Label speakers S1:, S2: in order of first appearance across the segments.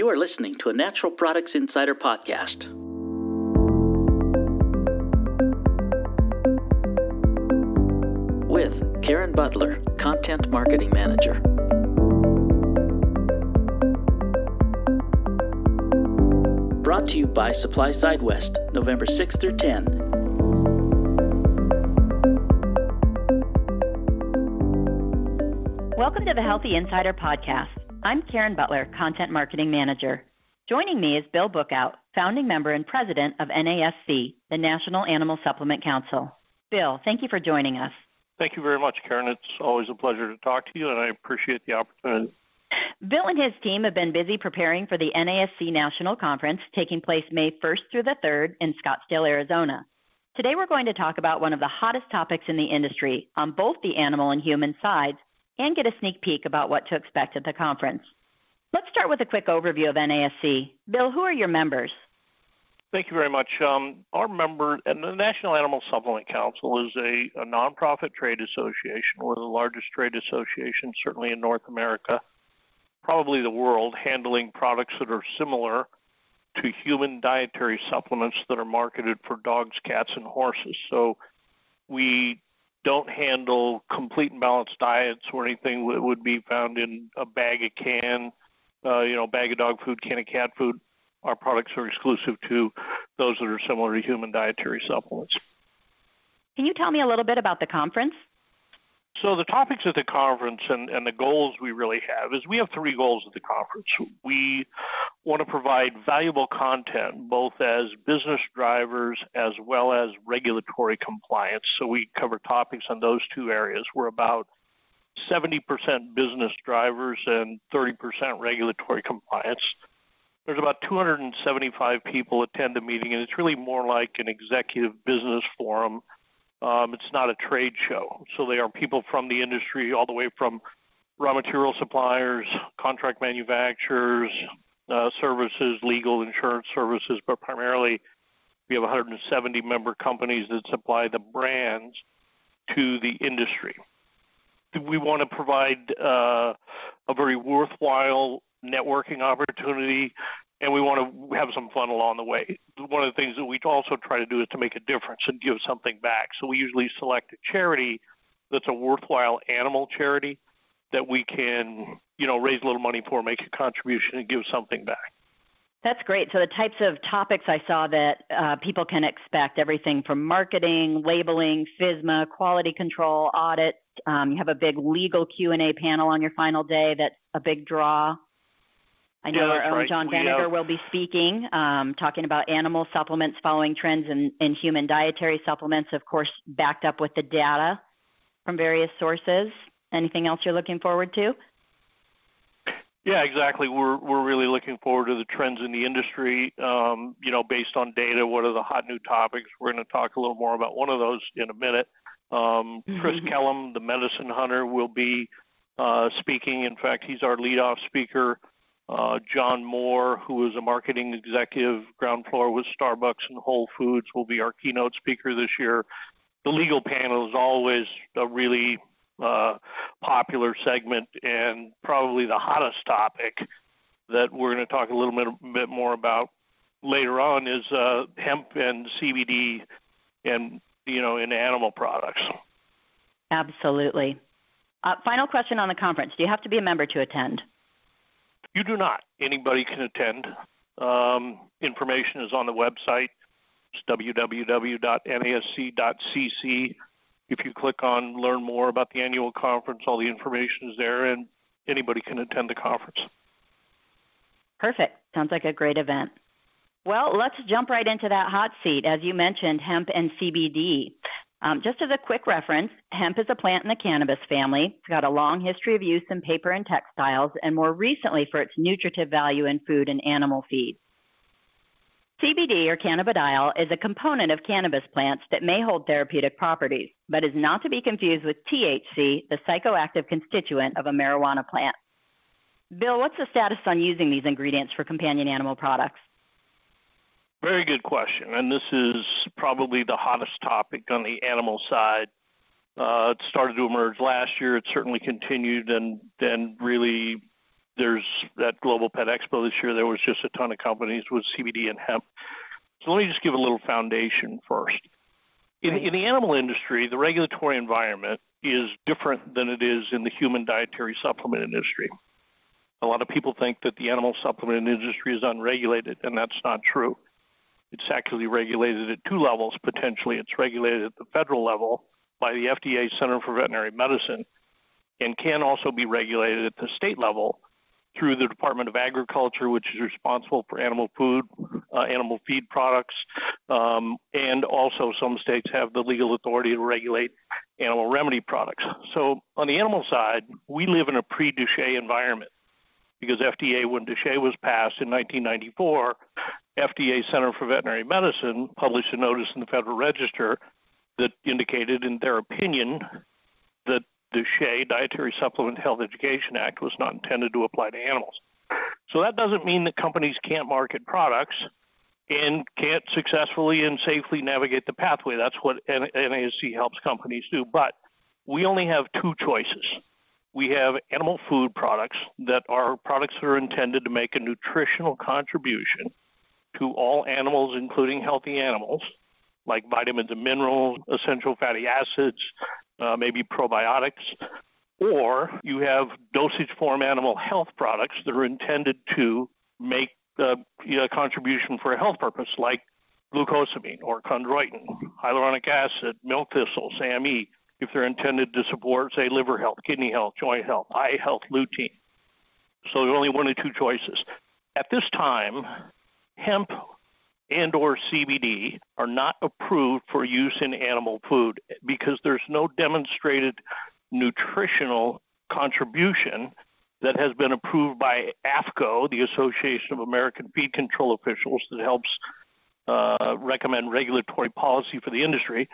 S1: You are listening to a Natural Products Insider podcast. With Karen Butler, Content Marketing Manager. Brought to you by SupplySide West, November 6 through 10.
S2: Welcome to the Healthy Insider Podcast. I'm Karen Butler, Content Marketing Manager. Joining me is Bill Bookout, founding member and president of NASC, the National Animal Supplement Council. Bill, thank you for joining us.
S3: Thank you very much, Karen. It's always a pleasure to talk to you, and I appreciate the opportunity.
S2: Bill and his team have been busy preparing for the NASC National Conference taking place May 1st through the 3rd in Scottsdale, Arizona. Today we're going to talk about one of the hottest topics in the industry on both the animal and human sides and get a sneak peek about what to expect at the conference. Let's start with a quick overview of NASC. Bill, who are your members?
S3: Thank you very much. Um, our member and the National Animal Supplement Council is a, a nonprofit trade association. We're the largest trade association, certainly in North America probably the world, handling products that are similar to human dietary supplements that are marketed for dogs, cats, and horses. So we don't handle complete and balanced diets or anything that would be found in a bag of can, uh, you know, bag of dog food, can of cat food. Our products are exclusive to those that are similar to human dietary supplements.
S2: Can you tell me a little bit about the conference?
S3: So the topics at the conference and, and the goals we really have is we have three goals at the conference. We want to provide valuable content both as business drivers as well as regulatory compliance. So we cover topics on those two areas. We're about 70% business drivers and 30% regulatory compliance. There's about 275 people attend the meeting, and it's really more like an executive business forum um, it's not a trade show. So they are people from the industry, all the way from raw material suppliers, contract manufacturers, uh, services, legal insurance services, but primarily we have 170 member companies that supply the brands to the industry. We want to provide uh, a very worthwhile networking opportunity and we want to have some fun along the way. One of the things that we also try to do is to make a difference and give something back. So we usually select a charity that's a worthwhile animal charity that we can, you know, raise a little money for, make a contribution, and give something back.
S2: That's great. So the types of topics I saw that uh, people can expect everything from marketing, labeling, FSMA, quality control, audit. Um, you have a big legal Q and A panel on your final day. That's a big draw. I know
S3: yeah,
S2: our own
S3: right.
S2: John
S3: we
S2: Vinegar
S3: have,
S2: will be speaking, um, talking about animal supplements following trends in, in human dietary supplements, of course, backed up with the data from various sources. Anything else you're looking forward to?
S3: Yeah, exactly. We're we're really looking forward to the trends in the industry. Um, you know, based on data, what are the hot new topics? We're going to talk a little more about one of those in a minute. Um, Chris
S2: Mm-hmm.
S3: Kilham, the medicine hunter, will be uh, speaking. In fact, he's our leadoff speaker. Uh, John Moore, who is a marketing executive, ground floor with Starbucks and Whole Foods, will be our keynote speaker this year. The legal panel is always a really uh, popular segment and probably the hottest topic that we're going to talk a little bit, bit more about later on is uh, hemp and CBD and you know in animal products.
S2: Absolutely. Uh, final question on the conference: Do you have to be a member to attend?
S3: You do not. Anybody can attend. Um, information is on the website. It's www.nasc.cc. If you click on Learn More about the annual conference, all the information is there, and anybody can attend the conference.
S2: Perfect. Sounds like a great event. Well, let's jump right into that hot seat. As you mentioned, hemp and CBD. Um, just as a quick reference, hemp is a plant in the cannabis family. It's got a long history of use in paper and textiles, and more recently for its nutritive value in food and animal feed. CBD or cannabidiol is a component of cannabis plants that may hold therapeutic properties, but is not to be confused with THC, the psychoactive constituent of a marijuana plant. Bill, what's the status on using these ingredients for companion animal products?
S3: Very good question, and this is probably the hottest topic on the animal side. Uh, it started to emerge last year. It certainly continued, and then really there's that Global Pet Expo this year. There was just a ton of companies with CBD and hemp. So let me just give a little foundation first. In, in the animal industry, the regulatory environment is different than it is in the human dietary supplement industry. A lot of people think that the animal supplement industry is unregulated, and that's not true. It's actually regulated at two levels potentially. It's regulated at the federal level by the FDA Center for Veterinary Medicine and can also be regulated at the state level through the Department of Agriculture, which is responsible for animal food, uh, animal feed products, um, and also some states have the legal authority to regulate animal remedy products. So on the animal side, we live in a pre-DSHEA environment because FDA, when DSHEA was passed in 1994, FDA Center for Veterinary Medicine published a notice in the Federal Register that indicated, in their opinion, that the DSHEA, Dietary Supplement Health Education Act, was not intended to apply to animals. So that doesn't mean that companies can't market products and can't successfully and safely navigate the pathway. That's what NASC helps companies do. But we only have two choices. We have animal food products that are products that are intended to make a nutritional contribution to all animals, including healthy animals, like vitamins and minerals, essential fatty acids, uh, maybe probiotics, or you have dosage form animal health products that are intended to make a contribution for a health purpose, like glucosamine or chondroitin, hyaluronic acid, milk thistle, SAMe, if they're intended to support, say, liver health, kidney health, joint health, eye health, lutein. So there's only one or two choices. At this time, hemp and or CBD are not approved for use in animal food because there's no demonstrated nutritional contribution that has been approved by AAFCO, the Association of American Feed Control Officials, that helps uh, recommend regulatory policy for the industry,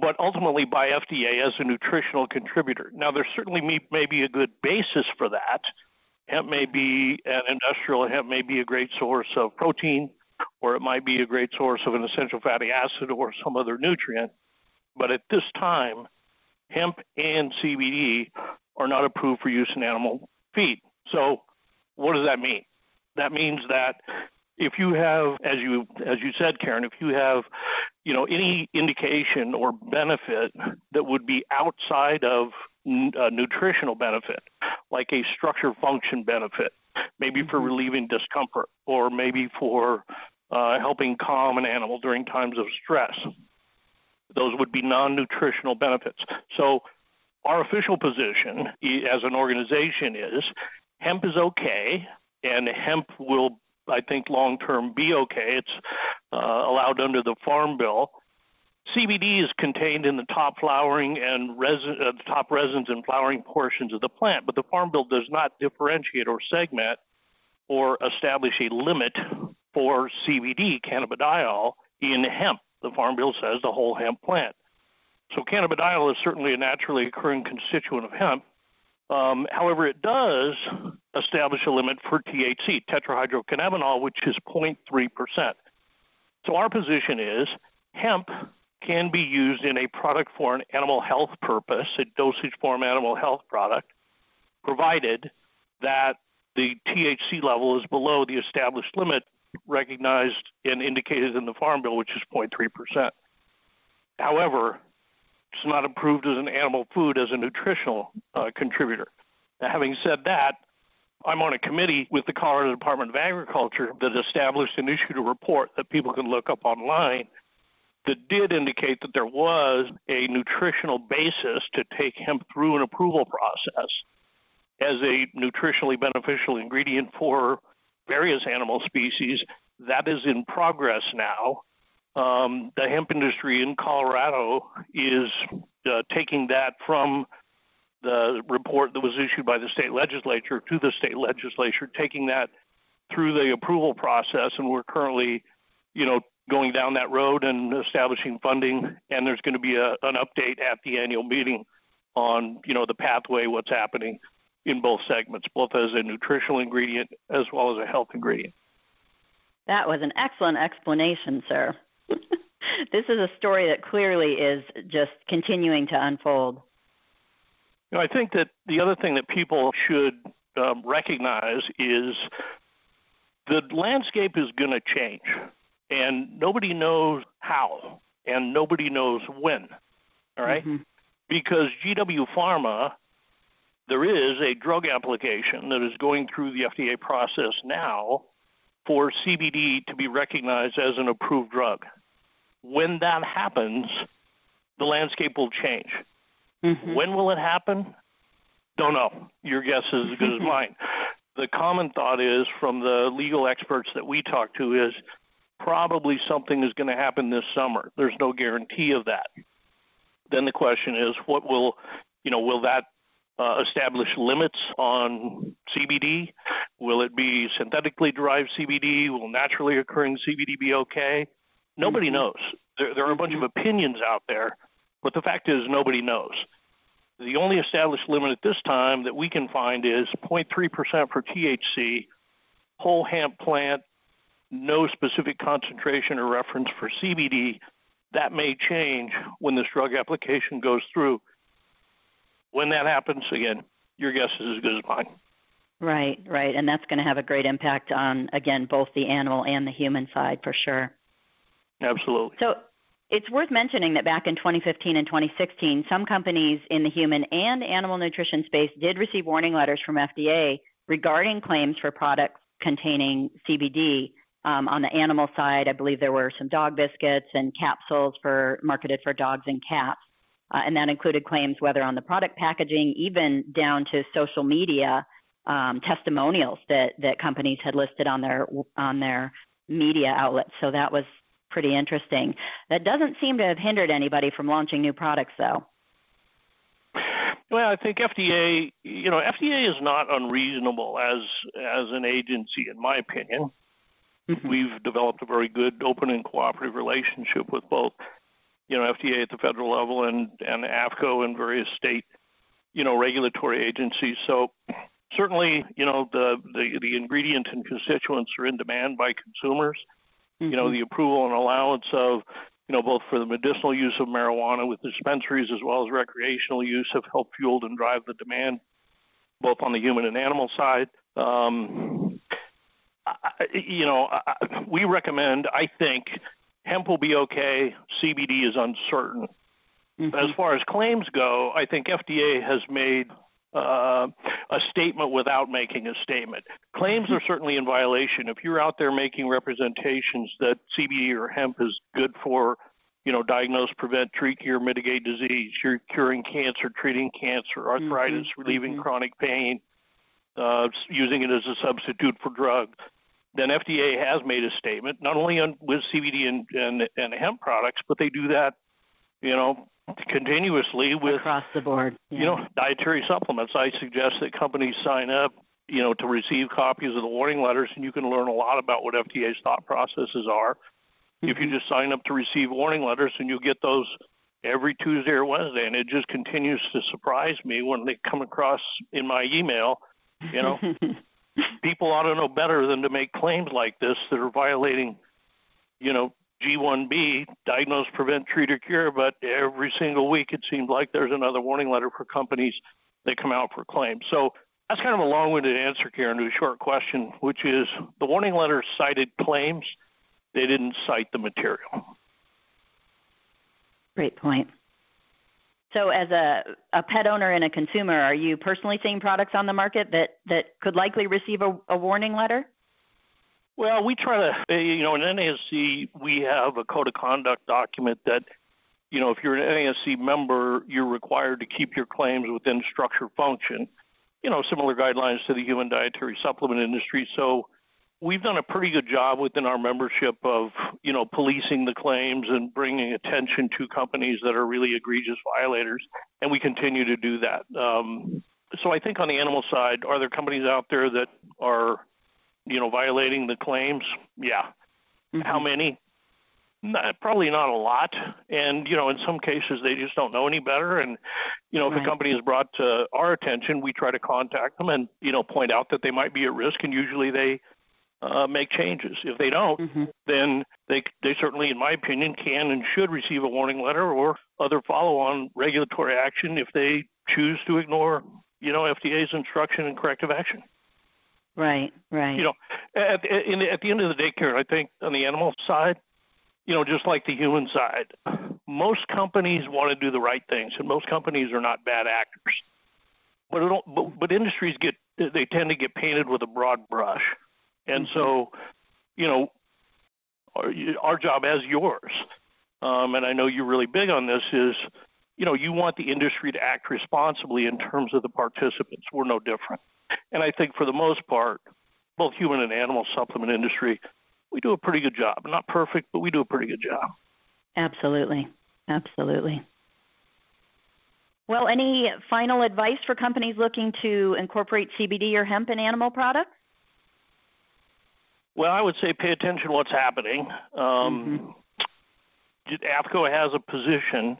S3: but ultimately by FDA as a nutritional contributor. Now, there certainly may, may be a good basis for that. Hemp may be an industrial hemp may be a great source of protein or it might be a great source of an essential fatty acid or some other nutrient. But at this time, hemp and CBD are not approved for use in animal feed. So, what does that mean? That means that if you have, as you as you said, Karen, if you have, you know, any indication or benefit that would be outside of a nutritional benefit, like a structure function benefit, maybe for mm-hmm. relieving discomfort or maybe for uh, helping calm an animal during times of stress. Those would be non nutritional benefits. So, our official position as an organization is hemp is okay, and hemp will, I think, long term be okay. It's uh, allowed under the Farm Bill. CBD is contained in the top flowering and resin, uh, top resins and flowering portions of the plant, but the Farm Bill does not differentiate or segment or establish a limit for CBD, cannabidiol, in hemp. The Farm Bill says the whole hemp plant. So cannabidiol is certainly a naturally occurring constituent of hemp. Um, however, it does establish a limit for THC, tetrahydrocannabinol, which is 0.3%. So our position is hemp can be used in a product for an animal health purpose, a dosage form animal health product, provided that the THC level is below the established limit recognized and indicated in the Farm Bill, which is 0.3%. However, it's not approved as an animal food as a nutritional uh, contributor. Now, having said that, I'm on a committee with the Colorado Department of Agriculture that established and issued a report that people can look up online that did indicate that there was a nutritional basis to take hemp through an approval process as a nutritionally beneficial ingredient for various animal species. That is in progress now. Um, the hemp industry in Colorado is uh, taking that from the report that was issued by the state legislature to the state legislature, taking that through the approval process, and we're currently, you know, going down that road and establishing funding. And there's going to be a, an update at the annual meeting on, you know, the pathway, what's happening in both segments, both as a nutritional ingredient as well as a health ingredient.
S2: That was an excellent explanation, sir. this is a story that clearly is just continuing to unfold.
S3: You know, I think that the other thing that people should um, recognize is the landscape is going to change, and nobody knows how, and nobody knows when. All right?
S2: Mm-hmm.
S3: Because GW Pharma, there is a drug application that is going through the FDA process now for CBD to be recognized as an approved drug. When that happens, the landscape will change.
S2: Mhm.
S3: When will it happen? Don't know. Your guess is as good as mine. The common thought is from the legal experts that we talk to is probably something is going to happen this summer. There's no guarantee of that. Then the question is, what will, you know, will that uh, establish limits on CBD? Will it be synthetically derived CBD? Will naturally occurring CBD be okay? Nobody
S2: Mhm.
S3: knows. There, there are a bunch of opinions out there, but the fact is nobody knows. The only established limit at this time that we can find is 0.3% for THC, whole hemp plant, no specific concentration or reference for CBD. That may change when this drug application goes through. When that happens, again, your guess is as good as mine.
S2: Right, right. And that's going to have a great impact on, again, both the animal and the human side for sure.
S3: Absolutely.
S2: So it's worth mentioning that back in 2015 and 2016, some companies in the human and animal nutrition space did receive warning letters from FDA regarding claims for products containing CBD. Um, on the animal side, I believe there were some dog biscuits and capsules for marketed for dogs and cats. Uh, and that included claims whether on the product packaging, even down to social media um, testimonials that, that companies had listed on their on their media outlets. So that was pretty interesting. That doesn't seem to have hindered anybody from launching new products, though.
S3: Well, I think FDA, you know, FDA is not unreasonable as as an agency, in my opinion.
S2: Mhm.
S3: We've developed a very good, open, and cooperative relationship with both, you know, FDA at the federal level and and AAFCO and various state, you know, regulatory agencies. So certainly, you know, the the, the ingredient and constituents are in demand by consumers. You know,
S2: Mhm.
S3: the approval and allowance of, you know, both for the medicinal use of marijuana with dispensaries as well as recreational use have helped fuel and drive the demand, both on the human and animal side. Um, I, you know, I, we recommend. I think hemp will be okay. CBD is uncertain.
S2: Mhm.
S3: As far as claims go, I think FDA has made uh, a statement without making a statement. Claims are certainly in violation. If you're out there making representations that CBD or hemp is good for, you know, diagnose, prevent, treat, cure, mitigate disease, you're curing cancer, treating cancer, arthritis, relieving
S2: mhm.
S3: chronic pain, uh, using it as a substitute for drugs, then FDA has made a statement, not only on, with CBD and, and, and hemp products, but they do that, you know, continuously with
S2: across the board.
S3: you know, dietary supplements. I suggest that companies sign up, you know, to receive copies of the warning letters, and you can learn a lot about what FDA's thought processes are. If you
S2: Mhm.
S3: just sign up to receive warning letters, and you'll get those every Tuesday or Wednesday, and it just continues to surprise me when they come across in my email. You know, people ought to know better than to make claims like this that are violating, you know, G1B, diagnose, prevent, treat, or cure. But every single week, it seems like there's another warning letter for companies that come out for claims. So that's kind of a long-winded answer, Karen, to a short question, which is the warning letter cited claims. They didn't cite the material.
S2: Great point. So, as a, a pet owner and a consumer, are you personally seeing products on the market that, that could likely receive a, a warning letter?
S3: Well, we try to, uh, you know, in NASC, we have a code of conduct document that, you know, if you're an NASC member, you're required to keep your claims within structure function, you know, similar guidelines to the human dietary supplement industry. So we've done a pretty good job within our membership of, you know, policing the claims and bringing attention to companies that are really egregious violators, and we continue to do that. Um, so I think on the animal side, are there companies out there that are you know, violating the claims. Yeah. How many? Not, probably not a lot. And, you know, in some cases, they just don't know any better. And, you know, if a company is brought to our attention, we try to contact them and, you know, point out that they might be at risk. And usually they uh, make changes. If they don't,
S2: Mhm.
S3: then they, they certainly, in my opinion, can and should receive a warning letter or other follow on regulatory action if they choose to ignore you know, FDA's instruction and corrective action.
S2: Right, right.
S3: You know, at, in, at the end of the day, Karen, I think on the animal side, you know, just like the human side, most companies want to do the right things, and most companies are not bad actors. But, it don't, but, but industries get they tend to get painted with a broad brush, and mm-hmm. so, you know, our, our job as yours, um, and I know you're really big on this, is you know you want the industry to act responsibly in terms of the participants. We're no different, and I think for the most part, both human and animal supplement industry we do a pretty good job. Not perfect, but we do a pretty good job.
S2: Absolutely. Absolutely. Well, any final advice for companies looking to incorporate CBD or hemp in animal products?
S3: Well, I would say pay attention to what's happening. Um, mm-hmm. AAFCO has a position,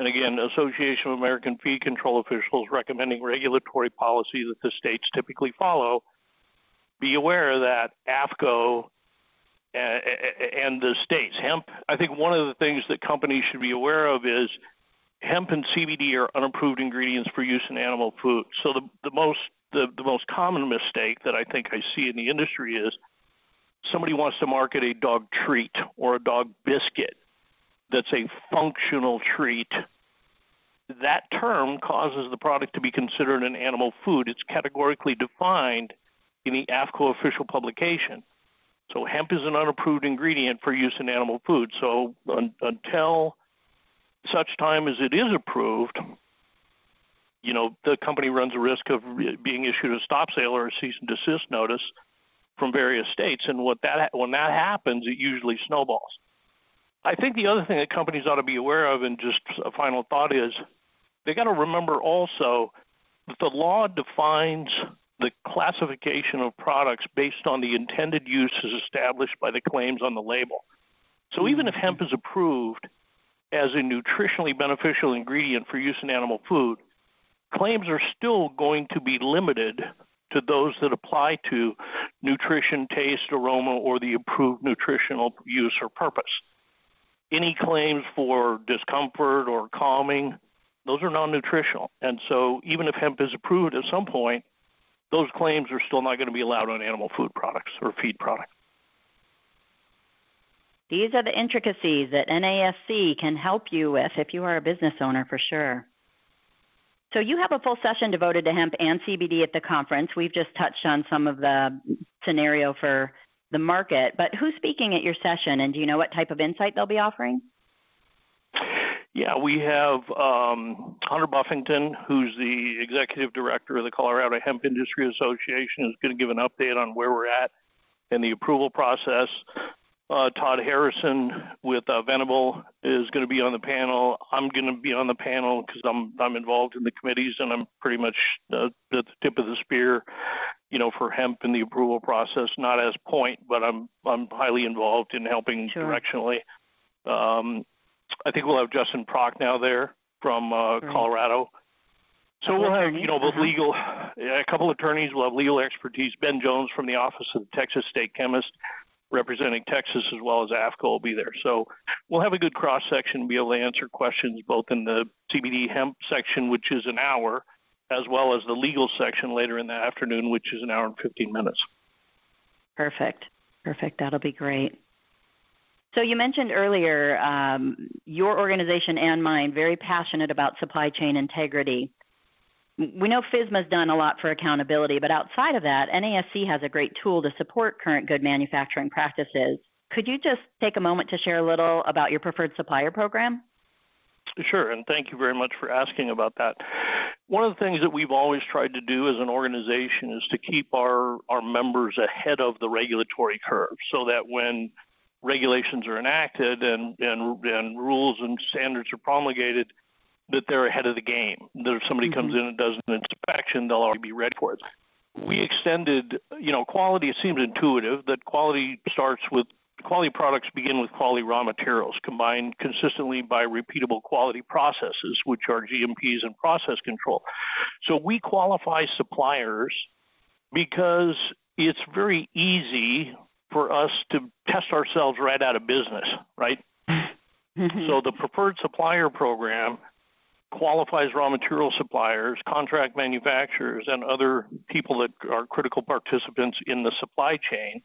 S3: and again, Association of American Feed Control Officials recommending regulatory policy that the states typically follow. Be aware that AAFCO eh, eh, eh, and the states. Hemp, I think one of the things that companies should be aware of is hemp and CBD are unapproved ingredients for use in animal food. So the, the most the, the most common mistake that I think I see in the industry is somebody wants to market a dog treat or a dog biscuit that's a functional treat. That term causes the product to be considered an animal food. It's categorically defined in the AAFCO official publication. So hemp is an unapproved ingredient for use in animal food. So un- until such time as it is approved, you know, the company runs a risk of being issued a stop sale or a cease and desist notice from various states. And what that when that happens, it usually snowballs. I think the other thing that companies ought to be aware of, and just a final thought is, they got to remember also that the law defines the classification of products based on the intended uses established by the claims on the label. So mm-hmm. even if hemp is approved as a nutritionally beneficial ingredient for use in animal food, claims are still going to be limited to those that apply to nutrition, taste, aroma, or the approved nutritional use or purpose. Any claims for discomfort or calming, those are non nutritional. And so even if hemp is approved at some point, those claims are still not going to be allowed on animal food products or feed products.
S2: These are the intricacies that NASC can help you with if you are a business owner for sure. So you have a full session devoted to hemp and CBD at the conference. We've just touched on some of the scenario for the market, but who's speaking at your session and do you know what type of insight they'll be offering?
S3: Yeah, we have um, Hunter Buffington, who's the executive director of the Colorado Hemp Industry Association, is going to give an update on where we're at in the approval process. Uh, Todd Harrison with uh, Venable is going to be on the panel. I'm going to be on the panel because I'm I'm involved in the committees and I'm pretty much uh, at the tip of the spear, you know, for hemp in the approval process. Not as point, but I'm I'm highly involved in helping sure. directionally. Um, I think we'll have Justin Prochnow there from uh, Colorado. So we'll have, you know, both uh-huh. legal, a couple attorneys. We'll have legal expertise. Ben Jones from the Office of the Texas State Chemist, representing Texas as well as AAFCO, will be there. So we'll have a good cross section, and be able to answer questions both in the CBD hemp section, which is an hour, as well as the legal section later in the afternoon, which is an hour and 15 minutes.
S2: Perfect. Perfect. That'll be great. So you mentioned earlier um, your organization and mine very passionate about supply chain integrity. We know FSMA's done a lot for accountability, but outside of that, NASC has a great tool to support current good manufacturing practices. Could you just take a moment to share a little about your preferred supplier program?
S3: Sure, and thank you very much for asking about that. One of the things that we've always tried to do as an organization is to keep our, our members ahead of the regulatory curve so that when regulations are enacted and, and, and rules and standards are promulgated, that they're ahead of the game. That if somebody mm-hmm. comes in and does an inspection, they'll already be ready for it. We extended, you know, quality, it seems intuitive that quality starts with quality products begin with quality raw materials combined consistently by repeatable quality processes, which are GMPs and process control. So we qualify suppliers because it's very easy for us to test ourselves right out of business, right? So the preferred supplier program qualifies raw material suppliers, contract manufacturers, and other people that are critical participants in the supply chain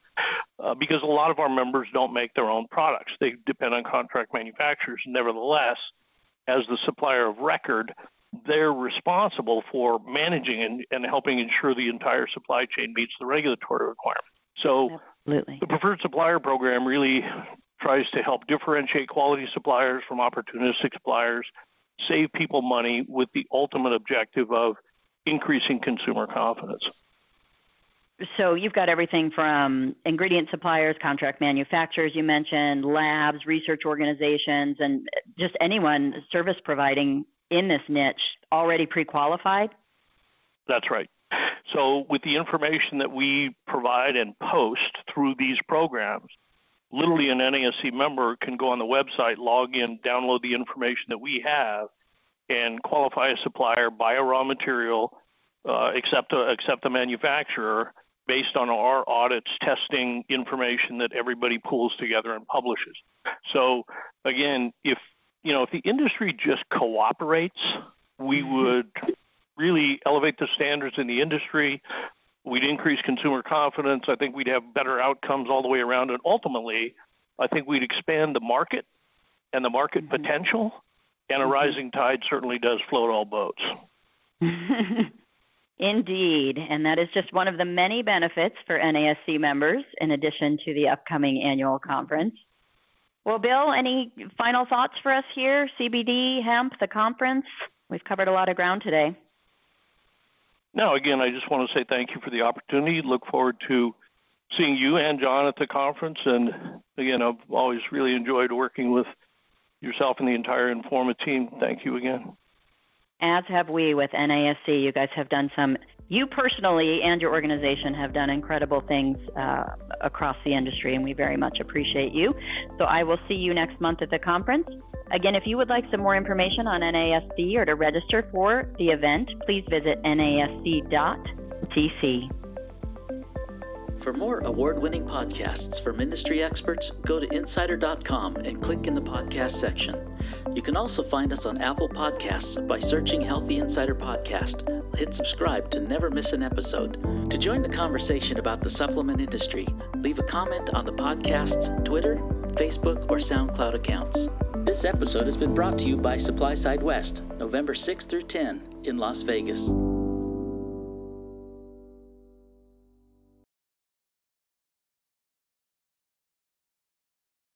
S3: uh, because a lot of our members don't make their own products. They depend on contract manufacturers. Nevertheless, as the supplier of record, they're responsible for managing and, and helping ensure the entire supply chain meets the regulatory requirements. So, Absolutely. the preferred supplier program really tries to help differentiate quality suppliers from opportunistic suppliers save people money with the ultimate objective of increasing consumer confidence.
S2: So you've got everything from ingredient suppliers, contract manufacturers, you mentioned, labs, research organizations, and just anyone service providing in this niche already pre qualified?
S3: That's right. So, with the information that we provide and post through these programs, literally an NASC member can go on the website, log in, download the information that we have, and qualify a supplier, buy a raw material, uh, accept a, accept a manufacturer based on our audits, testing information that everybody pulls together and publishes. So again, if you know if the industry just cooperates, we mm-hmm. would really elevate the standards in the industry. We'd increase consumer confidence. I think we'd have better outcomes all the way around. And ultimately, I think we'd expand the market and the market mm-hmm. potential. And a mm-hmm. rising tide certainly does float all boats.
S2: Indeed. And that is just one of the many benefits for NASC members, in addition to the upcoming annual conference. Well, Bill, any final thoughts for us here? CBD, hemp, the conference? We've covered a lot of ground today.
S3: No, again, I just want to say thank you for the opportunity. Look forward to seeing you and John at the conference. And again, I've always really enjoyed working with yourself and the entire Informa team. Thank you again.
S2: As have we with NASC. You guys have done some, you personally and your organization have done incredible things uh, across the industry, and we very much appreciate you. So I will see you next month at the conference. Again, if you would like some more information on NASC or to register for the event, please visit nasc.cc.
S1: For more award winning podcasts from industry experts, go to insider.com and click in the podcast section. You can also find us on Apple Podcasts by searching Healthy Insider Podcast. Hit subscribe to never miss an episode. To join the conversation about the supplement industry, leave a comment on the podcast's Twitter, Facebook, or SoundCloud accounts. This episode has been brought to you by SupplySide West, November 6 through 10 in Las Vegas.